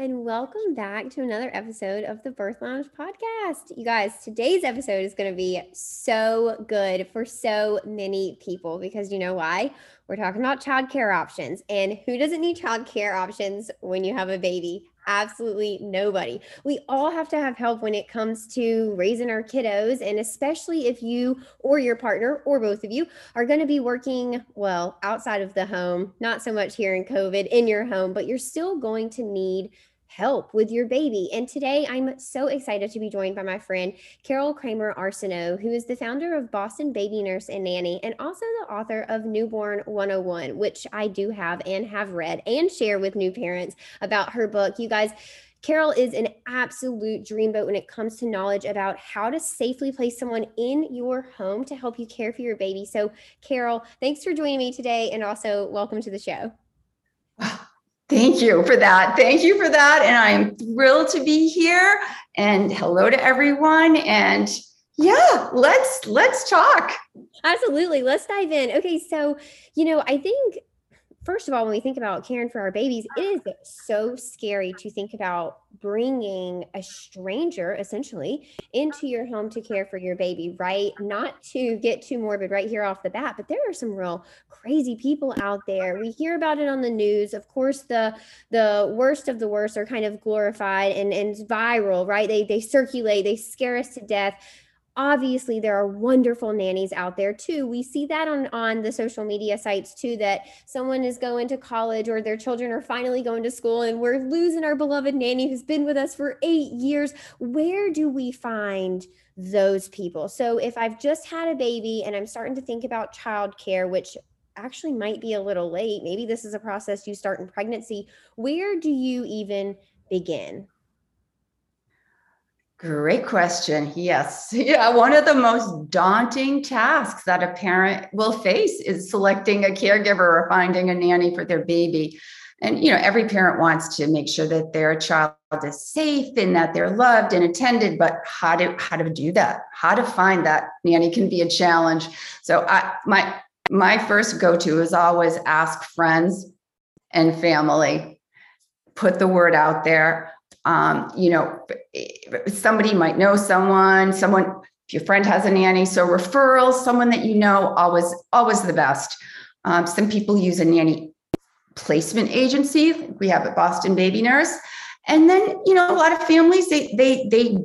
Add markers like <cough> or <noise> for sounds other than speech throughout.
and welcome back to another episode of the Birth Lounge podcast. You guys, today's episode is going to be so good for so many people because you know why? We're talking about childcare options. And who doesn't need childcare options when you have a baby? absolutely nobody. We all have to have help when it comes to raising our kiddos. And especially if you or your partner or both of you are going to be working, well, outside of the home, not so much here in COVID in your home, but you're still going to need help with your baby. And today I'm so excited to be joined by my friend Carole Kramer Arsenault, who is the founder of Boston Baby Nurse and Nanny and also the author of Newborn 101, which I do have and have read and share with new parents about her book. You guys, Carole is an absolute dreamboat when it comes to knowledge about how to safely place someone in your home to help you care for your baby. So, Carole, thanks for joining me today and also welcome to the show. Ah, Thank you for that. Thank you for that. And I am thrilled to be here. And hello to everyone. And yeah, let's let's talk. Absolutely. Let's dive in. Okay, so, you know, I think first of all, when we think about caring for our babies, it is so scary to think about bringing a stranger essentially into your home to care for your baby, right? Not to get too morbid right here off the bat, but there are some real crazy people out there. We hear about it on the news. Of course, the the worst of the worst are kind of glorified and and viral, right? They they circulate, they scare us to death obviously there are wonderful nannies out there too. We see that on on the social media sites too that someone is going to college or their children are finally going to school and we're losing our beloved nanny who's been with us for 8 years. Where do we find those people? So if i've just had a baby and i'm starting to think about childcare which actually might be a little late maybe this is a process you start in pregnancy where do you even begin Great question. Yes. <laughs> Yeah. One of the most daunting tasks that a parent will face is selecting a caregiver or finding a nanny for their baby. And, you know, every parent wants to make sure that their child is safe and that they're loved and attended, but how to, how to do that, how to find that nanny can be a challenge. So I, my, my first go-to is always ask friends and family, put the word out there um, you know, somebody might know someone, someone, if your friend has a nanny, so referrals, someone that you know, always, always the best. Um, some people use a nanny placement agency. We have a Boston Baby Nurse, and then you know, a lot of families they they they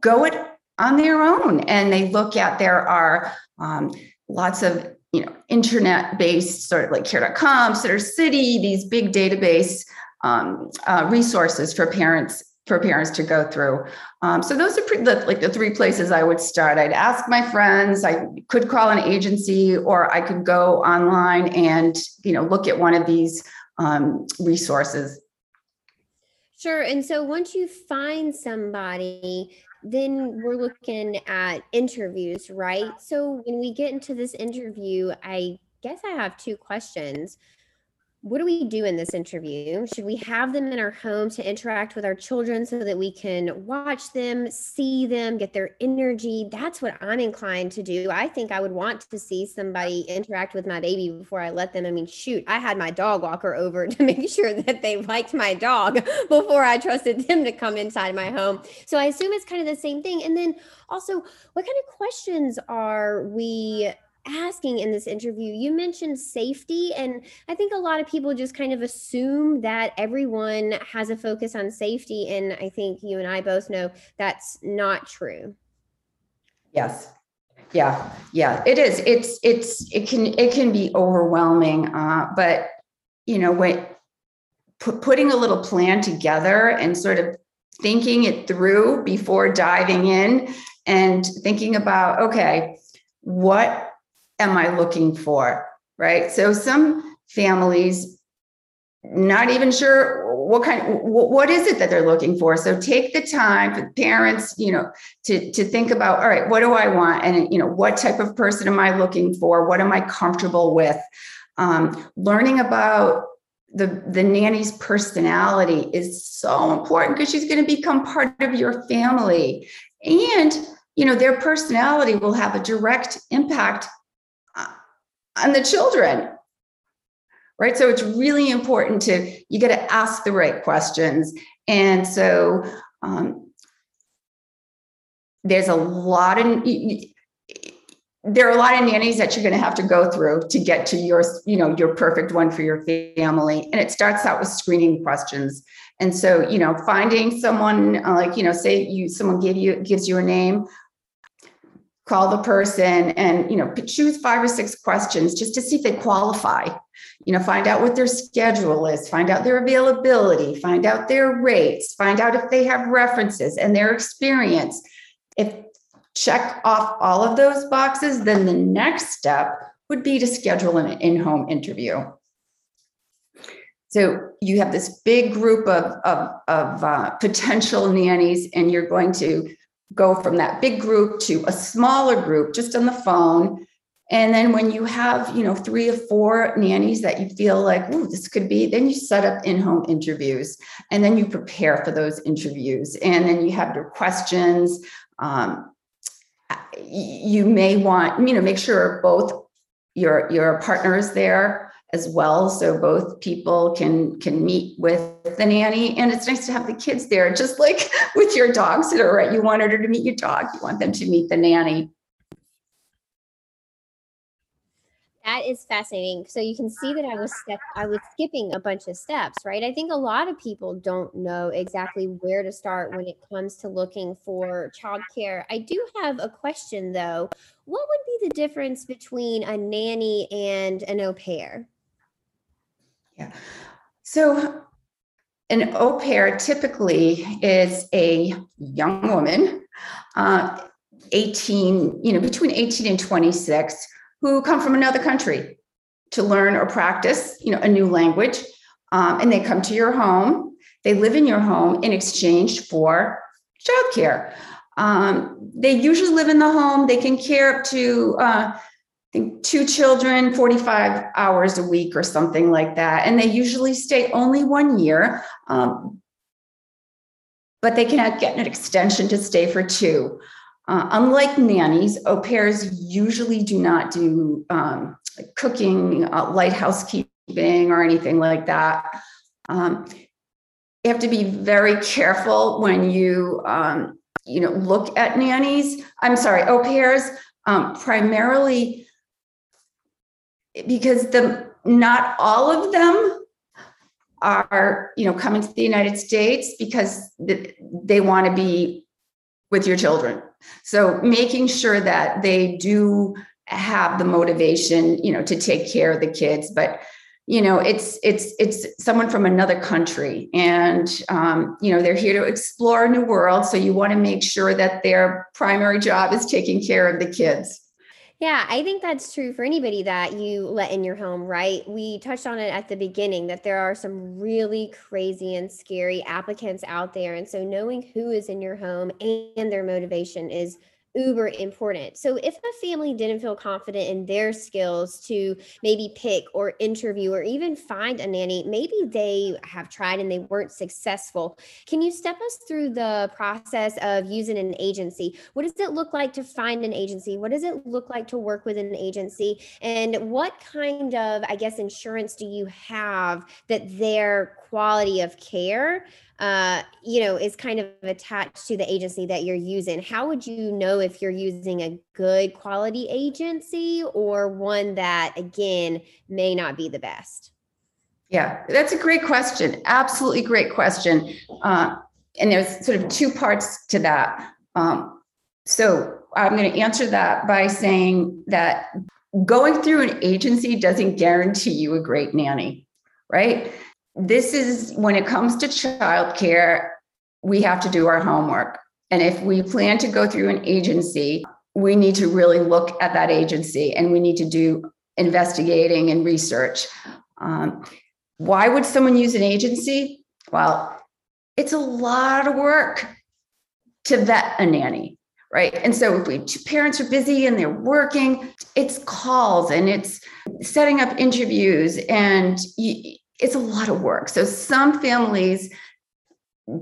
go it on their own, and they look at there are um, lots of you know internet based sort of like care.com, Sittercity, these big database um, uh, resources for parents for parents to go through. Um, so those are pretty, like the three places I would start. I'd ask my friends. I could call an agency, or I could go online and you know look at one of these um, resources. Sure. And so once you find somebody, then we're looking at interviews, right? So when we get into this interview, I guess I have two questions what do we do in this interview? Should we have them in our home to interact with our children so that we can watch them, see them, get their energy? That's what I'm inclined to do. I think I would want to see somebody interact with my baby before I let them. I mean, shoot, I had my dog walker over <laughs> to make sure that they liked my dog <laughs> before I trusted them to come inside my home. So I assume it's kind of the same thing. And then also, what kind of questions are we asking in this interview. You mentioned safety, and I think a lot of people just kind of assume that everyone has a focus on safety. And I think you and I both know that's not true. Yes. Yeah, yeah, it is. It's it's it can it can be overwhelming, uh, but you know when putting a little plan together and sort of thinking it through before diving in and thinking about okay, what am I looking for? Right. So some families not even sure what kind what is it that they're looking for so take the time for parents you know to to think about all right what do i want and you know what type of person am i looking for what am i comfortable with um, learning about the the nanny's personality is so important because she's going to become part of your family and you know their personality will have a direct impact on the children right? So it's really important to you got to ask the right questions. And so um, there's a lot of there are a lot of nannies that you're going to have to go through to get to your you know your perfect one for your family. And it starts out with screening questions. And so you know finding someone uh, like you know say you someone give you gives you a name call the person and you know choose five or six questions just to see if they qualify. You know find out what their schedule is find out their availability find out their rates find out if they have references and their experience. If check off all of those boxes then the next step would be to schedule an in-home interview. So you have this big group of, of, of uh, potential nannies and you're going to go from that big group to a smaller group just on the phone. And then when you have, you know, three or four nannies that you feel like, oh, this could be, then you set up in-home interviews and then you prepare for those interviews. And then you have your questions. Um, you may want, you know, make sure both your your partners there as well. So both people can can meet with the nanny. And it's nice to have the kids there just like <laughs> with your dog sitter right. You wanted her to meet your dog. You want them to meet the nanny. That is fascinating. So you can see that i was step i was skipping a bunch of steps right? I think a lot of people don't know exactly where to start when it comes to looking for childcare. I do have a question though. What would be the difference between a nanny and an au pair yeah. So an au pair typically is a young woman, uh, 18, you know, between 18 and 26, who come from another country to learn or practice, you know, a new language. Um, and they come to your home. They live in your home in exchange for childcare. Um, they usually live in the home. They can care up to uh, think two children 45 hours a week or something like that. And they usually stay only one year um, but they can get an extension to stay for two. Uh, unlike nannies au pairs usually do not do um, cooking uh, light housekeeping or anything like that. Um, you have to be very careful when you um, you know look at nannies. I'm sorry au pairs um, primarily because the not all of them are you know coming to the united states because they want to be with your children. So making sure that they do have the motivation you know to take care of the kids but you know it's it's it's someone from another country and um, you know they're here to explore a new world so you want to make sure that their primary job is taking care of the kids yeah, I think that's true for anybody that you let in your home, right? We touched on it at the beginning that there are some really crazy and scary applicants out there. And so knowing who is in your home and their motivation is uber important. So if a family didn't feel confident in their skills to maybe pick or interview or even find a nanny, maybe they have tried and they weren't successful. Can you step us through the process of using an agency? What does it look like to find an agency? What does it look like to work with an agency? And what kind of, I guess, insurance do you have that their quality of care uh, you know, is kind of attached to the agency that you're using. How would you know if you're using a good quality agency or one that, again, may not be the best? Yeah, that's a great question. Absolutely great question. Uh, and there's sort of two parts to that. Um, so I'm going to answer that by saying that going through an agency doesn't guarantee you a great nanny, right? This is when it comes to childcare, we have to do our homework. And if we plan to go through an agency, we need to really look at that agency and we need to do investigating and research. Um, why would someone use an agency? Well, it's a lot of work to vet a nanny, right? And so if we two parents are busy and they're working, it's calls and it's setting up interviews and you, it's a lot of work. So some families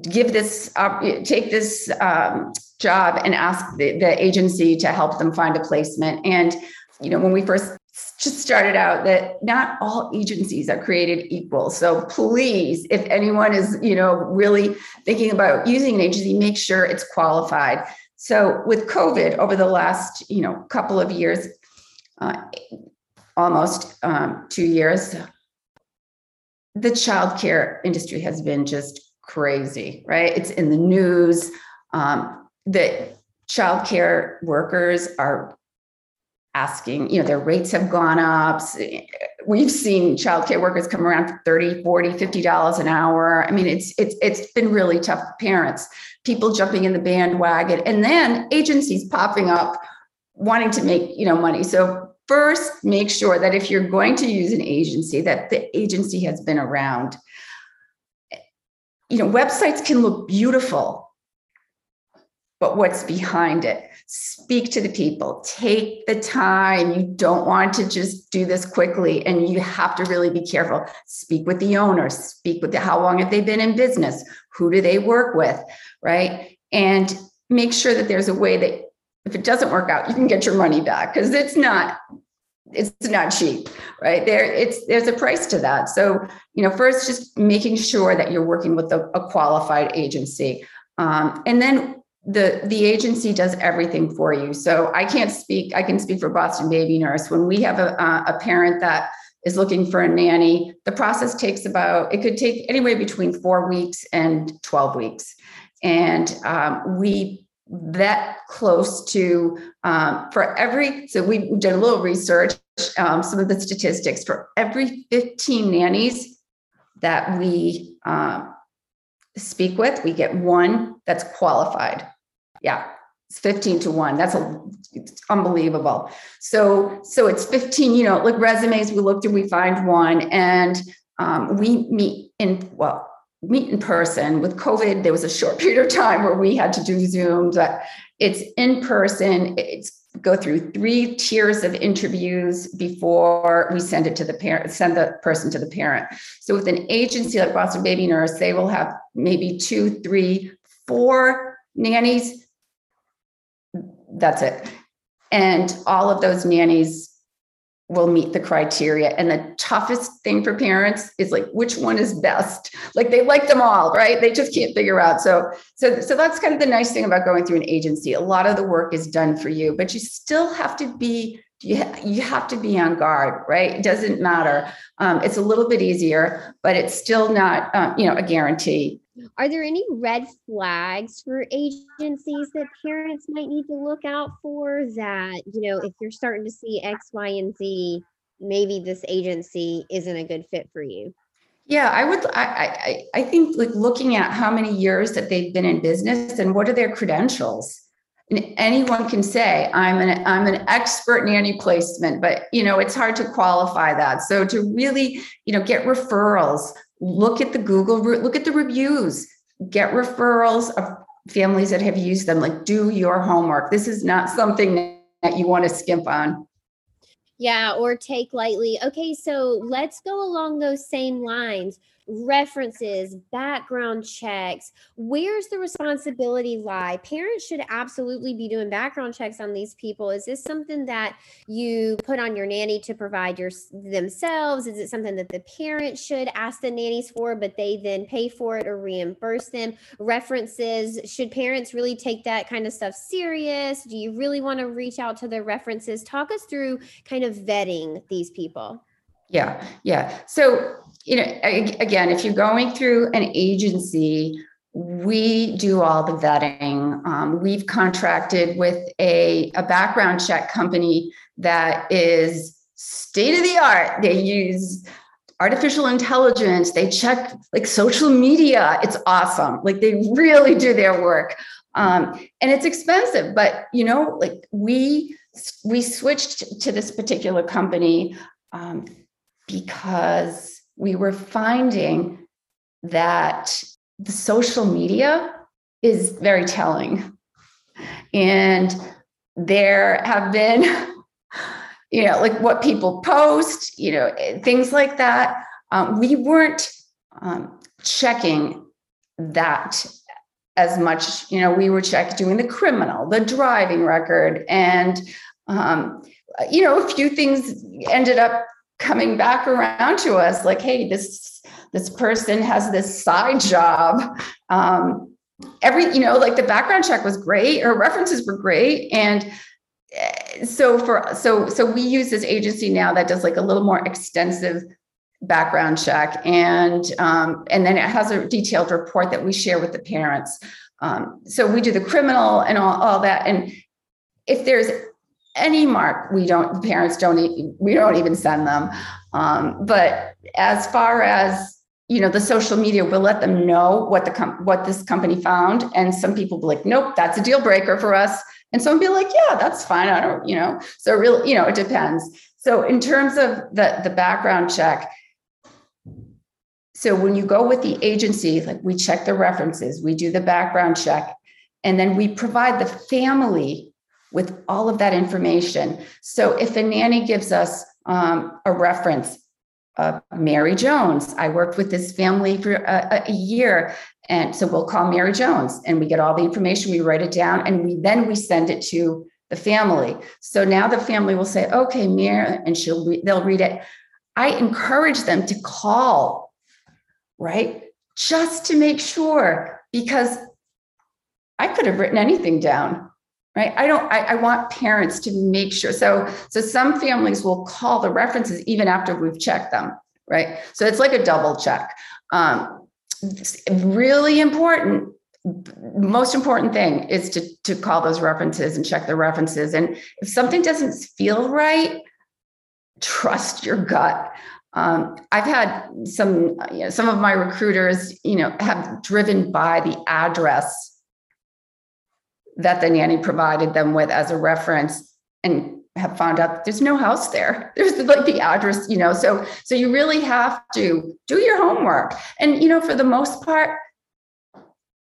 give this uh, take this um, job and ask the, the agency to help them find a placement. And you know, when we first just started out that not all agencies are created equal so please if anyone is you know really thinking about using an agency make sure it's qualified so with covid over the last you know couple of years uh, almost um, two years the childcare industry has been just crazy, right? It's in the news. Um, that childcare workers are asking, you know, their rates have gone up. We've seen childcare workers come around for 30, 40, 50 dollars an hour. I mean, it's it's it's been really tough for parents, people jumping in the bandwagon, and then agencies popping up wanting to make, you know, money. So first make sure that if you're going to use an agency that the agency has been around. You know websites can look beautiful but what's behind it? Speak to the people. Take the time. You don't want to just do this quickly and you have to really be careful. Speak with the owners speak with the, how long have they been in business? Who do they work with? Right? And make sure that there's a way that if it doesn't work out, you can get your money back because it's not it's not cheap right? There it's there's a price to that. So you know first just making sure that you're working with a, a qualified agency. Um, and then the the agency does everything for you. So i can't speak i can speak for boston baby nurse. When we have a, a parent that is looking for a nanny the process takes about it could take anywhere between four weeks and 12 weeks. And um, we that close to um, for every so we did a little research um, some of the statistics for every 15 nannies that we um, speak with we get one that's qualified. Yeah it's 15 to 1 that's a unbelievable. So so it's 15 you know like resumes we look through we find one and um, we meet in well meet in person. With COVID, there was a short <laughs> period of time where we had to do Zooms. But it's in person. It's go through three tiers of interviews before we send it to the parent, send the person to the parent. So with an agency like Boston Baby Nurse, they will have maybe two, three, four nannies. That's it. And all of those nannies will meet the criteria. And the toughest thing for parents is like, which one is best? Like they like them all, right? They just can't figure out. So, so, so that's kind of the nice thing about going through an agency. A lot of the work is done for you, but you still have to be you, ha- you have to be on guard, right? It doesn't matter. Um, it's a little bit easier, but it's still not, um, you know, a guarantee. Are there any red flags for agencies that parents might need to look out for that, you know, if you're starting to see X, Y, and Z, maybe this agency isn't a good fit for you? Yeah, I would. I, I I think like looking at how many years that they've been in business and what are their credentials. And anyone can say I'm an I'm an expert nanny placement, but you know it's hard to qualify that. So to really you know get referrals, look at the Google, look at the reviews, get referrals of families that have used them like do your homework this is not something that you want to skimp on yeah, or take lightly. Okay, so let's go along those same lines references, background checks. Where's the responsibility lie? Parents should absolutely be doing background checks on these people. Is this something that you put on your nanny to provide your themselves? Is it something that the parent should ask the nannies for, but they then pay for it or reimburse them? References, should parents really take that kind of stuff serious? Do you really want to reach out to their references? Talk us through kind of vetting these people. Yeah, yeah. So you know, again, if you're going through an agency, we do all the vetting. Um, we've contracted with a, a background check company that is state of the art. They use artificial intelligence, they check like social media. It's awesome. Like they really do their work. Um, and it's expensive, but you know, like we we switched to this particular company um, because we were finding that the social media is very telling. And there have been, <laughs> you know, like what people post, you know, things like that. Um, we weren't um, checking that as much. You know, we were checking doing the criminal, the driving record, and um, you know, a few things ended up coming back around to us like hey this this person has this side job. Um, every you know like the background check was great or references were great and eh, so for so so we use this agency now that does like a little more extensive background check and um, and then it has a detailed report that we share with the parents. Um, so we do the criminal and all, all that and if there's any mark we don't parents don't we don't even send them. Um, but as far as you know the social media we'll let them know what the com- what this company found. And some people be like nope that's a deal breaker for us. And some be like yeah that's fine. I don't you know. So really you know it depends. So in terms of the the background check so when you go with the agency like we check the references we do the background check and then we provide the family with all of that information. So if a nanny gives us um, a reference, uh, Mary Jones, I worked with this family for a, a, year, and so we'll call Mary Jones, and we get all the information, we write it down, and we then we send it to the family. So now the family will say, "Okay, Mary," and she'll re- they'll read it. I encourage them to call, right, just to make sure, because I could have written anything down right? I don't I, I, want parents to make sure so so some families will call the references even after we've checked them right? So it's like a double check. Um, really important most important thing is to to call those references and check the references. And if something doesn't feel right trust your gut. Um, I've had some, you know, some of my recruiters, you know, have driven by the address that the nanny provided them with as a reference and have found out there's no house there. <laughs> There's like the address you know so so you really have to do your homework. And you know for the most part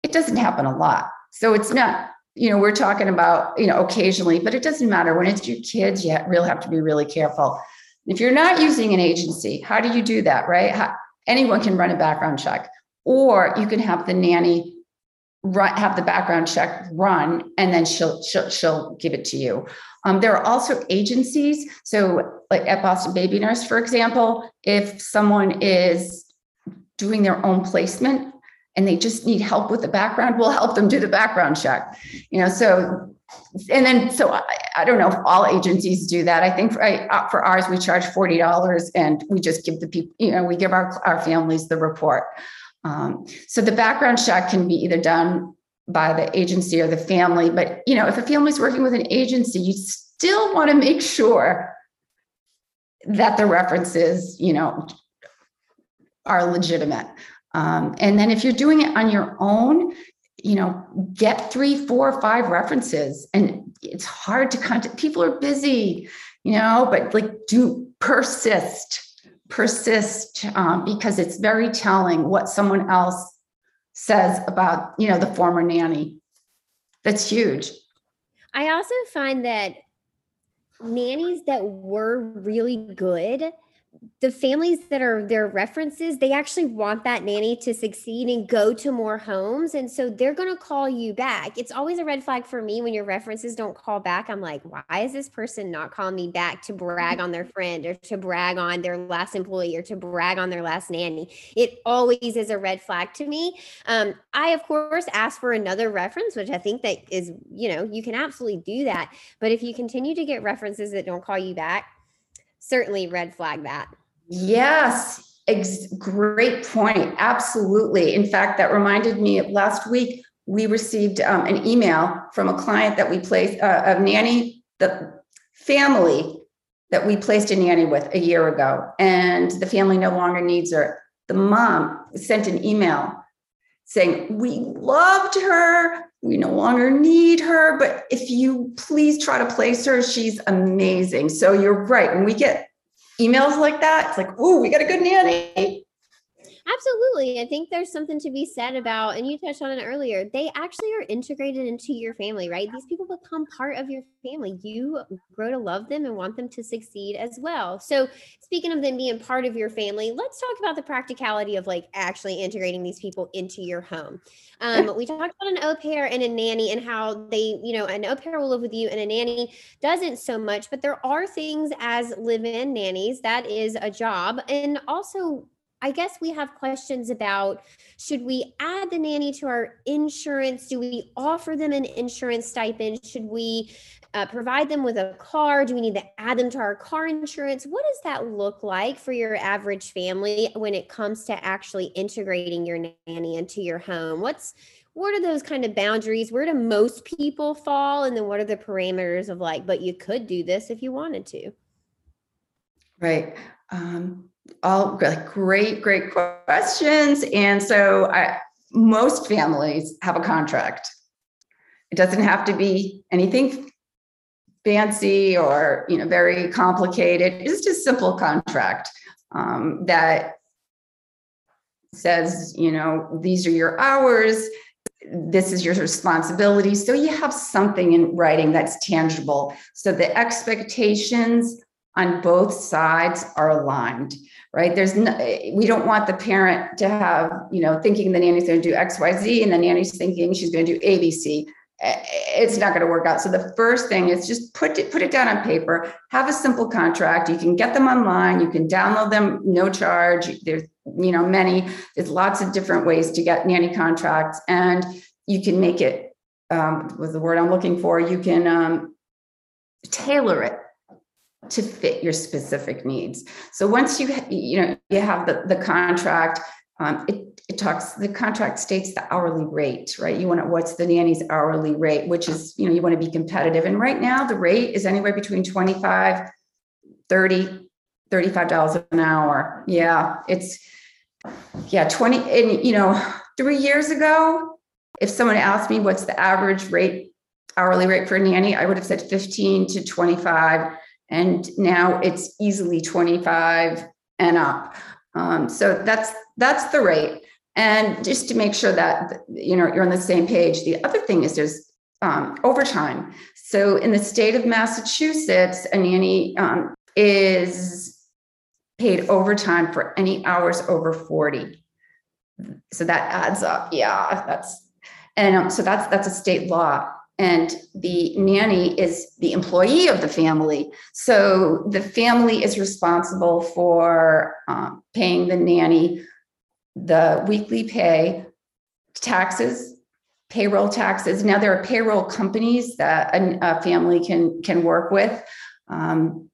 it doesn't happen a lot. So it's not you know we're talking about you know occasionally but it doesn't matter. When it's your kids you really have to be really careful. If you're not using an agency how do you do that right? How, anyone can run a background check. Or you can have the nanny run, have the background check run, and then she'll she'll, she'll give it to you. Um, there are also agencies. So, like at Boston Baby Nurse, for example, if someone is doing their own placement and they just need help with the background, we'll help them do the background check. You know, so and then so I, I don't know if all agencies do that. I think for I, uh, for ours we charge forty dollars and we just give the people, you know, we give our our families the report. Um, so the background check can be either done by the agency or the family, but you know, if a family is working with an agency, you still want to make sure that the references, you know, are legitimate. Um, and then if you're doing it on your own, you know, get three, four, five references. And it's hard to contact. People are busy, you know, but like do persist persist um, because it's very telling what someone else says about you know the former nanny That's huge. I also find that nannies that were really good the families that are their references, they actually want that nanny to succeed and go to more homes. And so they're going to call you back. It's always a red flag for me when your references don't call back. I'm like, why is this person not calling me back to brag on their friend or to brag on their last employee or to brag on their last nanny? It always is a red flag to me. Um, I, of course, ask for another reference, which I think that is, you know, you can absolutely do that. But if you continue to get references that don't call you back, certainly red flag that. Yes, ex- great point. Absolutely. In fact, that reminded me last week, we received um, an email from a client that we placed, uh, a nanny, the family that we placed a nanny with a year ago, and the family no longer needs her. The mom sent an email saying, We loved her. We no longer need her, but if you please try to place her, she's amazing. So you're right. When we get emails like that, it's like, oh, we got a good nanny. Absolutely. I think there's something to be said about, and you touched on it earlier, they actually are integrated into your family, right? These people become part of your family. You grow to love them and want them to succeed as well. So, speaking of them being part of your family, let's talk about the practicality of like actually integrating these people into your home. Um, we talked about an au pair and a nanny and how they, you know, an au pair will live with you and a nanny doesn't so much, but there are things as live in nannies that is a job. And also, I guess we have questions about should we add the nanny to our insurance? Do we offer them an insurance stipend? Should we uh, provide them with a car? Do we need to add them to our car insurance? What does that look like for your average family when it comes to actually integrating your nanny into your home? What's what are those kind of boundaries? Where do most people fall? And then what are the parameters of like, but you could do this if you wanted to? Right. Um, all great, great questions. And so I, most families have a contract. It doesn't have to be anything fancy or you know very complicated. It's just a simple contract um, that says you know these are your hours this is your responsibility so you have something in writing that's tangible so the expectations on both sides are aligned right? There's no, we don't want the parent to have you know thinking the nanny's going to do xyz and the nanny's thinking she's going to do abc it's not going to work out. So the first thing is just put it put it down on paper. Have a simple contract. You can get them online. You can download them. No charge. There's you know many. There's lots of different ways to get nanny contracts and you can make it um, was the word i'm looking for? You can um, tailor it to fit your specific needs. So once you you know you have the the contract, um, it it talks the contract states the hourly rate, right? You want to, what's the nanny's hourly rate, which is you know you want to be competitive. And right now the rate is anywhere between 25, 30, 35 dollars an hour. Yeah, it's yeah 20 and you know three years ago if someone asked me what's the average rate hourly rate for a nanny i would have said 15 to 25 and now it's easily 25 and up. Um, so that's that's the rate. And just to make sure that you know you're on the same page, the other thing is there's um, overtime. So in the state of Massachusetts, a nanny um, is paid overtime for any hours over 40. So that adds up. Yeah, that's and um, so that's that's a state law and the nanny is the employee of the family. So the family is responsible for um, paying the nanny the weekly pay, taxes, payroll taxes. Now there are payroll companies that a, a family can can work with. Um,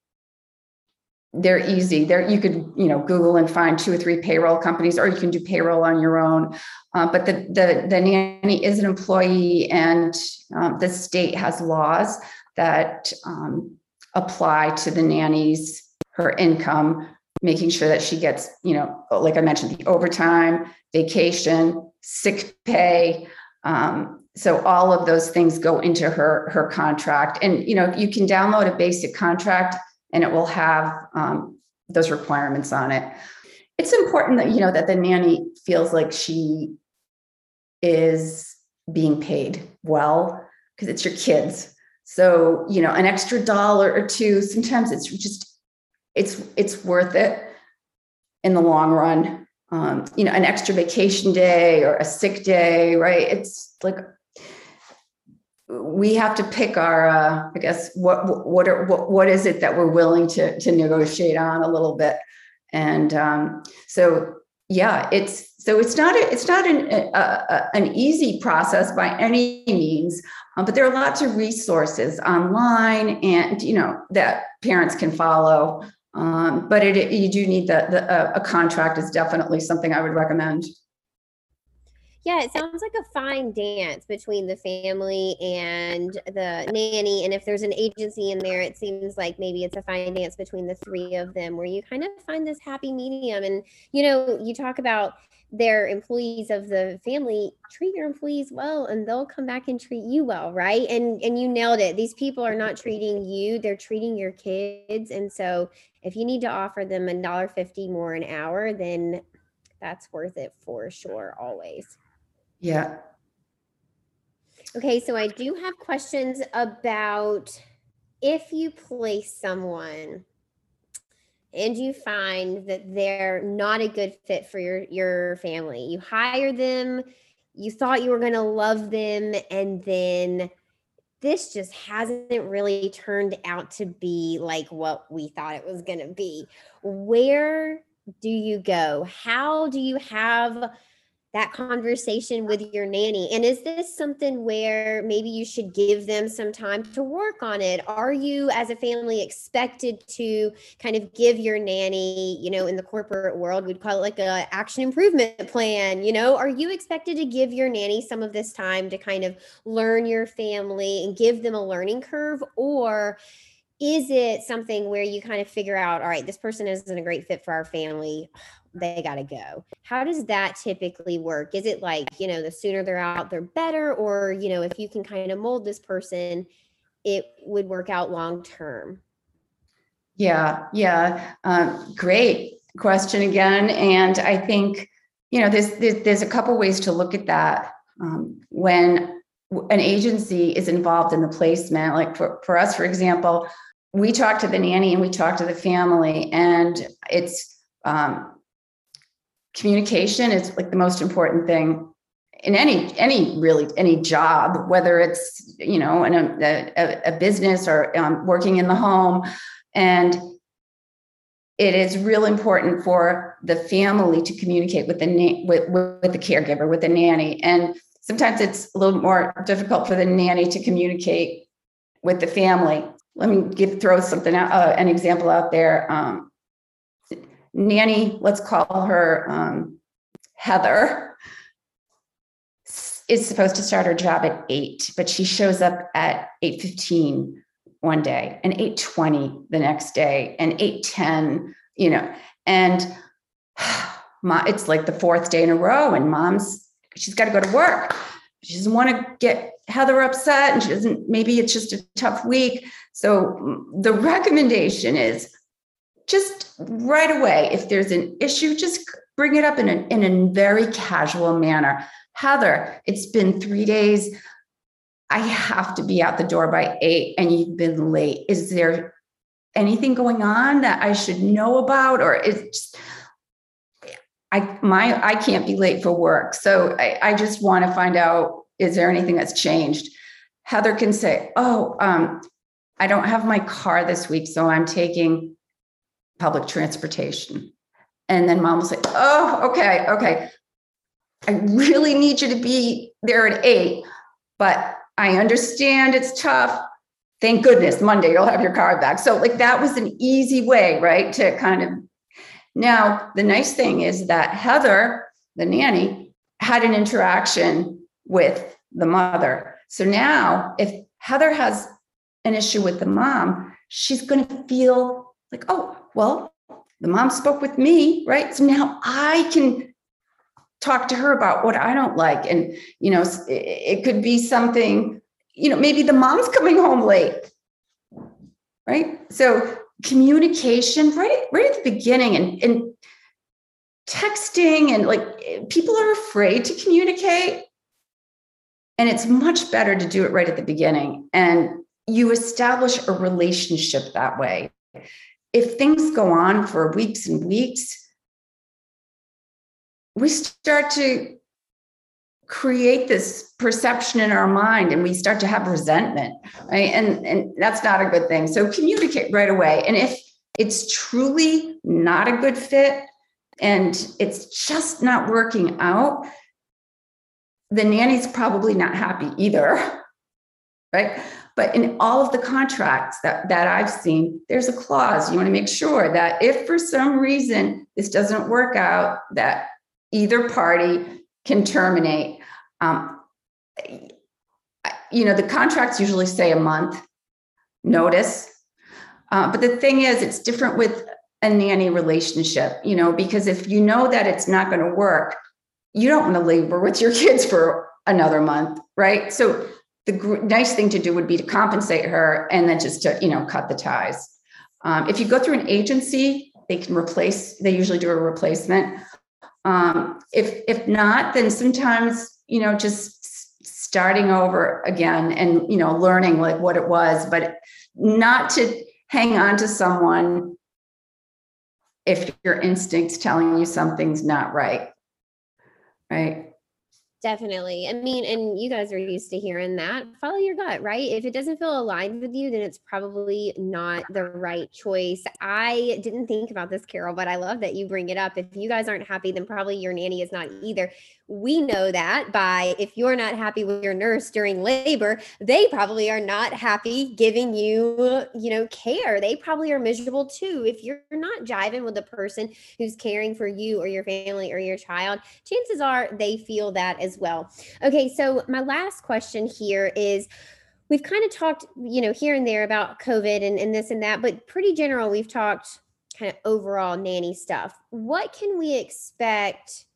they're easy. There you could you know Google and find two or three payroll companies, or you can do payroll on your own. Uh, but the, the the nanny is an employee, and um, the state has laws that um, apply to the nanny's her income, making sure that she gets you know like I mentioned the overtime, vacation, sick pay. Um, so all of those things go into her her contract, and you know you can download a basic contract and it will have um, those requirements on it. It's important that you know that the nanny feels like she is being paid well. because it's your kids. So, you know, an extra dollar or two, sometimes it's just, it's, it's worth it in the long run. Um, you know, an extra vacation day or a sick day, right? It's like we have to pick our, uh, I guess, what what are what, what is it that we're willing to to negotiate on a little bit, and um, so yeah, it's so it's not a, it's not an a, a, an easy process by any means, um, but there are lots of resources online and you know that parents can follow. Um, but it, you do need the, the uh, a contract is definitely something I would recommend. Yeah, it sounds like a fine dance between the family and the nanny. And if there's an agency in there, it seems like maybe it's a fine dance between the three of them where you kind of find this happy medium. And, you know, you talk about their employees of the family treat your employees well and they'll come back and treat you well right and and you nailed it these people are not treating you they're treating your kids and so if you need to offer them a dollar fifty more an hour then that's worth it for sure always yeah. Okay, so I do have questions about if you place someone and you find that they're not a good fit for your your family. You hire them, you thought you were going to love them and then this just hasn't really turned out to be like what we thought it was going to be. Where do you go? How do you have that conversation with your nanny? And is this something where maybe you should give them some time to work on it? Are you, as a family, expected to kind of give your nanny, you know, in the corporate world, we'd call it like a action improvement plan? You know, are you expected to give your nanny some of this time to kind of learn your family and give them a learning curve? Or is it something where you kind of figure out, all right, this person isn't a great fit for our family? They got to go. How does that typically work? Is it like, you know, the sooner they're out, they're better? Or, you know, if you can kind of mold this person, it would work out long term? Yeah, yeah. Um, great question again. And I think, you know, there's, there's, there's a couple ways to look at that. Um, when an agency is involved in the placement, like for, for us, for example, we talk to the nanny and we talk to the family, and it's um, communication is like the most important thing in any any really any job whether it's you know in a, a, a business or um, working in the home. And it is real important for the family to communicate with the na- with, with the caregiver with the nanny. And sometimes it's a little more difficult for the nanny to communicate with the family. Let me give throw something out uh, an example out there. Um, nanny, let's call her um, Heather, is supposed to start her job at eight, but she shows up at 8:15 one day and 8:20 the next day and 8:10, you know, and <sighs> it's like the fourth day in a row, and mom's she's got to go to work. She doesn't want to get Heather upset, and she doesn't. Maybe it's just a tough week. So mm, the recommendation is just right away, if there's an issue, just bring it up in a, in a very casual manner. Heather, it's been three days. I have to be out the door by eight and you've been late. Is there anything going on that I should know about? Or is just, I my I can't be late for work. So I, I just want to find out is there anything that's changed? Heather can say, Oh, um, I don't have my car this week, so I'm taking public transportation. And then mom will say, Oh, okay, okay. I really need you to be there at eight, but I understand it's tough. Thank goodness Monday you'll have your car back. So, like, that was an easy way, right? To kind of now, the nice thing is that Heather, the nanny, had an interaction with the mother. So now, if Heather has an issue with the mom, she's going to feel like, oh, well, the mom spoke with me, right? So now I can talk to her about what I don't like. And, you know, it could be something, you know, maybe the mom's <laughs> coming home late, right? So communication right, right at the beginning and, and texting and like people are afraid to communicate. and it's much better to do it right at the beginning and you establish a relationship that way if things go on for weeks and weeks we start to create this perception in our mind and we start to have resentment right? And and that's not a good thing. So communicate right away. And if it's truly not a good fit and it's just not working out the nanny's probably not happy either <laughs> right but in all of the contracts that, that i've seen there's a clause you want to make sure that if for some reason this doesn't work out that either party can terminate. Um, you know, the contracts usually say a month notice. Uh, but the thing is, it's different with a nanny relationship, you know, because if you know that it's not going to work, you don't want to labor with your kids for another month, right? So the gr- nice thing to do would be to compensate her and then just to, you know, cut the ties. Um, if you go through an agency, they can replace, they usually do a replacement. Um, if if not, then sometimes you know just starting over again and you know learning like what it was, but not to hang on to someone if your instincts telling you something's not right. Right. Definitely. I mean, and you guys are used to hearing that. Follow your gut, right? If it doesn't feel aligned with you, then it's probably not the right choice. I didn't think about this, Carole, but I love that you bring it up. If you guys aren't happy, then probably your nanny is not either we know that by if you're not happy with your nurse during labor they probably are not happy giving you you know care. They probably are miserable too. If you're not jiving with the person who's caring for you or your family or your child chances are they feel that as well. Okay so my last question here is we've kind of talked you know here and there about covid and, and this and that but pretty general we've talked kind of overall nanny stuff. What can we expect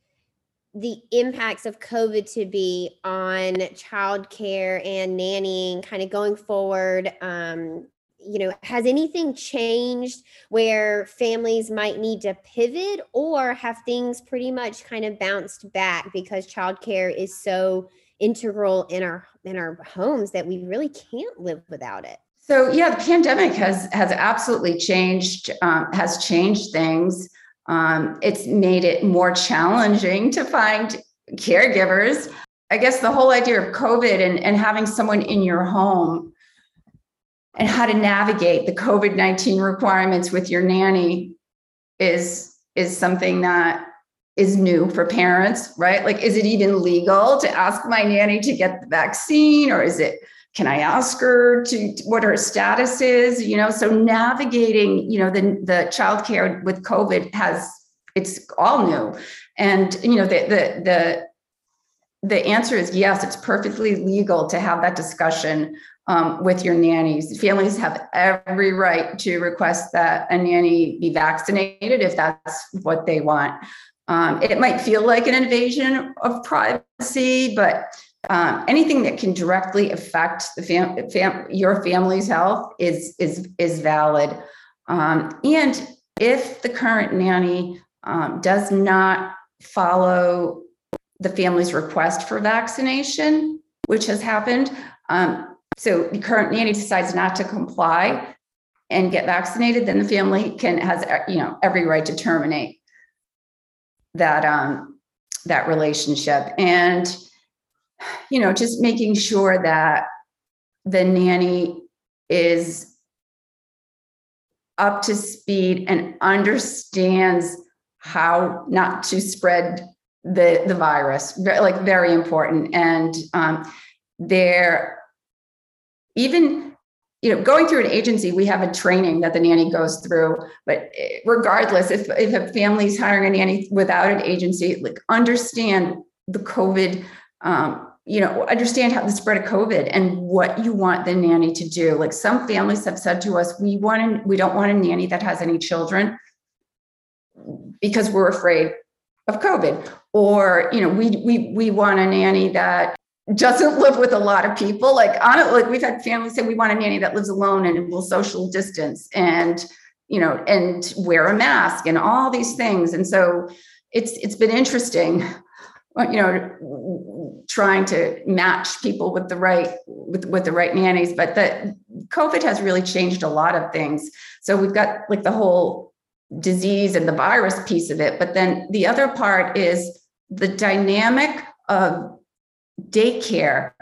the impacts of COVID to be on childcare and nannying kind of going forward? Um, you know, has anything changed where families might need to pivot or have things pretty much kind of bounced back because childcare is so integral in our in our homes that we really can't live without it? So yeah, the pandemic has has absolutely changed um, has changed things. Um, it's made it more challenging to find caregivers. I guess the whole idea of COVID and, and having someone in your home and how to navigate the COVID 19 requirements with your nanny is, is something that is new for parents, right? Like, is it even legal to ask my nanny to get the vaccine or is it can I ask her to what her status is? You know, so navigating, you know, the the childcare with COVID has it's all new, and you know the the the the answer is yes. It's perfectly legal to have that discussion um, with your nannies. Families have every right to request that a nanny be vaccinated if that's what they want. Um, it might feel like an invasion of privacy, but um, anything that can directly affect the fam-, fam- your family's health is is is valid. Um, and if the current nanny um, does not follow the family's request for vaccination, which has happened, um, so the current nanny decides not to comply and get vaccinated, then the family can has you know every right to terminate that um, that relationship and <sighs> you know, just making sure that the nanny is up to speed and understands how not to spread the the virus like very important. And um there even you know going through an agency we have a training that the nanny goes through but eh, regardless if if a family's hiring a nanny without an agency like understand the covid um, you know, understand how the spread of COVID and what you want the nanny to do. Like some families have said to us, we want we don't want a nanny that has any children because we're afraid of COVID. Or, you know, we we we want a nanny that doesn't live with a lot of people. Like on it, like we've had families say we want a nanny that lives alone and will social distance and you know and wear a mask and all these things. And so it's it's been interesting you know, trying to match people with the right with, with the right nannies. But the COVID has really changed a lot of things. So we've got like the whole disease and the virus piece of it. But then the other part is the dynamic of daycare,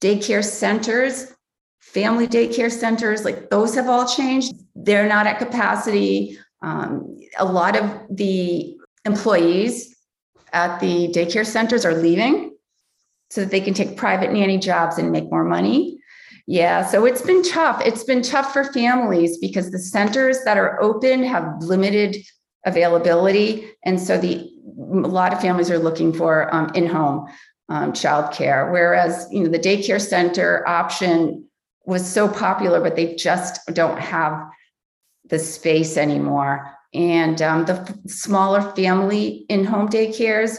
daycare centers, family daycare centers, like those have all changed. They're not at capacity. Um, a lot of the employees at the daycare centers are leaving so that they can take private nanny jobs and make more money. Yeah, so it's been tough. It's been tough for families because the centers that are open have limited availability, and so the a lot of families are looking for um, in-home um, childcare. Whereas you know the daycare center option was so popular, but they just don't have the space anymore. And um, the smaller family in-home daycares,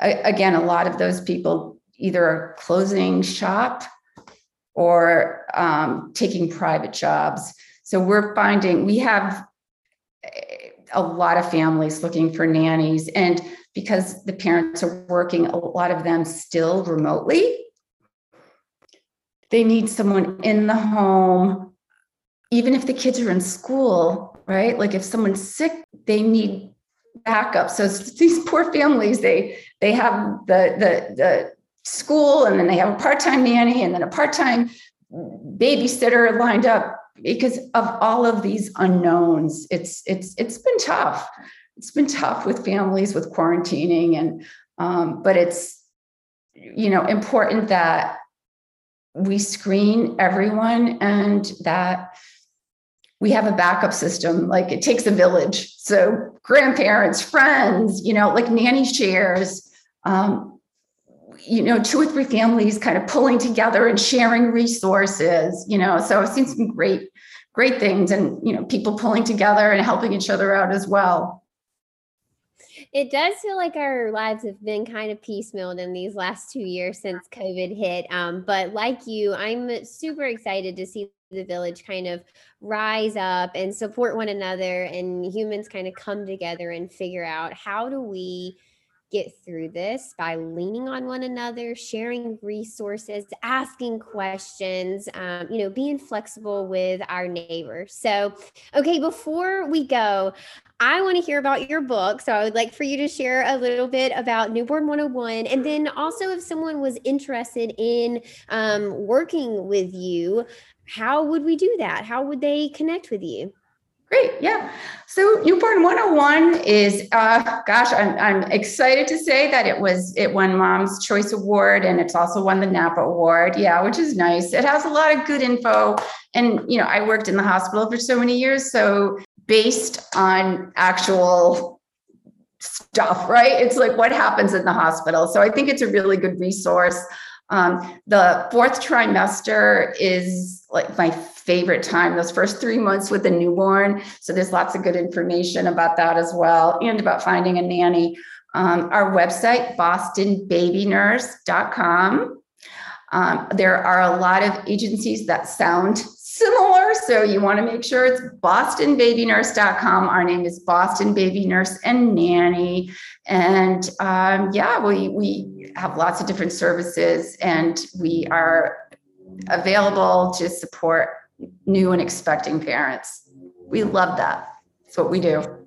again, a lot of those people either are closing shop or um, taking private jobs. So we're finding we have a lot of families looking for nannies. And because the parents are working, a lot of them still remotely, they need someone in the home, even if the kids are in school, right? Like if someone's sick, they need backup. So <laughs> these poor families, they they have the the the school and then they have a part-time nanny and then a part-time babysitter lined up because of all of these unknowns it's it's it's been tough it's been tough with families with quarantining and um, but it's you know important that we screen everyone and that we have a backup system like it takes a village so grandparents friends you know like nanny shares um, you know, two or three families kind of pulling together and sharing resources, you know. So I've seen some great, great things and, you know, people pulling together and helping each other out as well. It does feel like our lives have been kind of piecemealed in these last two years since COVID hit. Um, but like you, I'm super excited to see the village kind of rise up and support one another and humans kind of come together and figure out how do we get through this by leaning on one another, sharing resources, asking questions, um, you know, being flexible with our neighbors. So, okay, before we go, I want to hear about your book. So, I would like for you to share a little bit about Newborn 101. And then also, if someone was interested in um, working with you, how would we do that? How would they connect with you? Great. Yeah. So Newborn 101 is, uh, gosh, I'm, I'm excited to say that it was, it won Mom's Choice Award and it's also won the NAPPA Award. Yeah, which is nice. It has a lot of good info. And, you know, I worked in the hospital for so many years. So based on actual stuff, right? It's like what happens in the hospital. So I think it's a really good resource. Um, the fourth trimester is like my favorite time, those first three months with a newborn. So there's lots of good information about that as well and about finding a nanny. Um, our website, bostonbabynurse.com. Um, there are a lot of agencies that sound similar. So you want to make sure it's bostonbabynurse.com. Our name is Boston Baby Nurse and Nanny. And um, yeah, we, we have lots of different services and we are available to support new and expecting parents. We love that. That's what we do.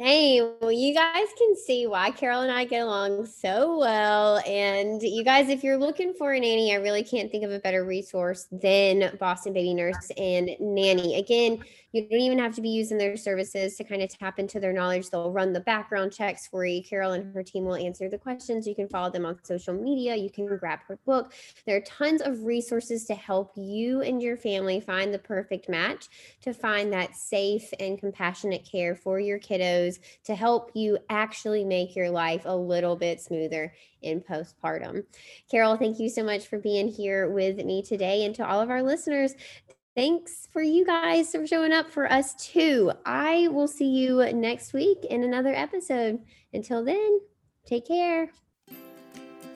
Same. Well, you guys can see why Carole and I get along so well. And you guys, if you're looking for a nanny, I really can't think of a better resource than Boston Baby Nurse and Nanny. Again, you don't even have to be using their services to kind of tap into their knowledge. They'll run the background checks for you. Carole and her team will answer the questions. You can follow them on social media. You can grab her book. There are tons of resources to help you and your family find the perfect match, to find that safe and compassionate care for your kiddos, to help you actually make your life a little bit smoother in postpartum. Carole, thank you so much for being here with me today. And to all of our listeners, Thanks for you guys for showing up for us too. I will see you next week in another episode. Until then, take care.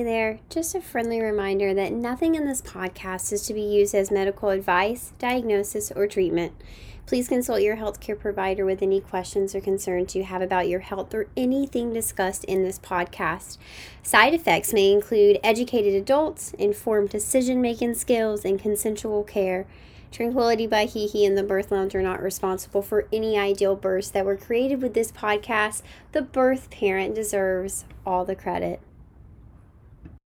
Hey there, just a friendly reminder that nothing in this podcast is to be used as medical advice, diagnosis, or treatment. Please consult your healthcare provider with any questions or concerns you have about your health or anything discussed in this podcast. Side effects may include educated adults, informed decision making skills, and consensual care. Tranquility by HeHe and the Birth Lounge are not responsible for any ideal births that were created with this podcast. The birth parent deserves all the credit.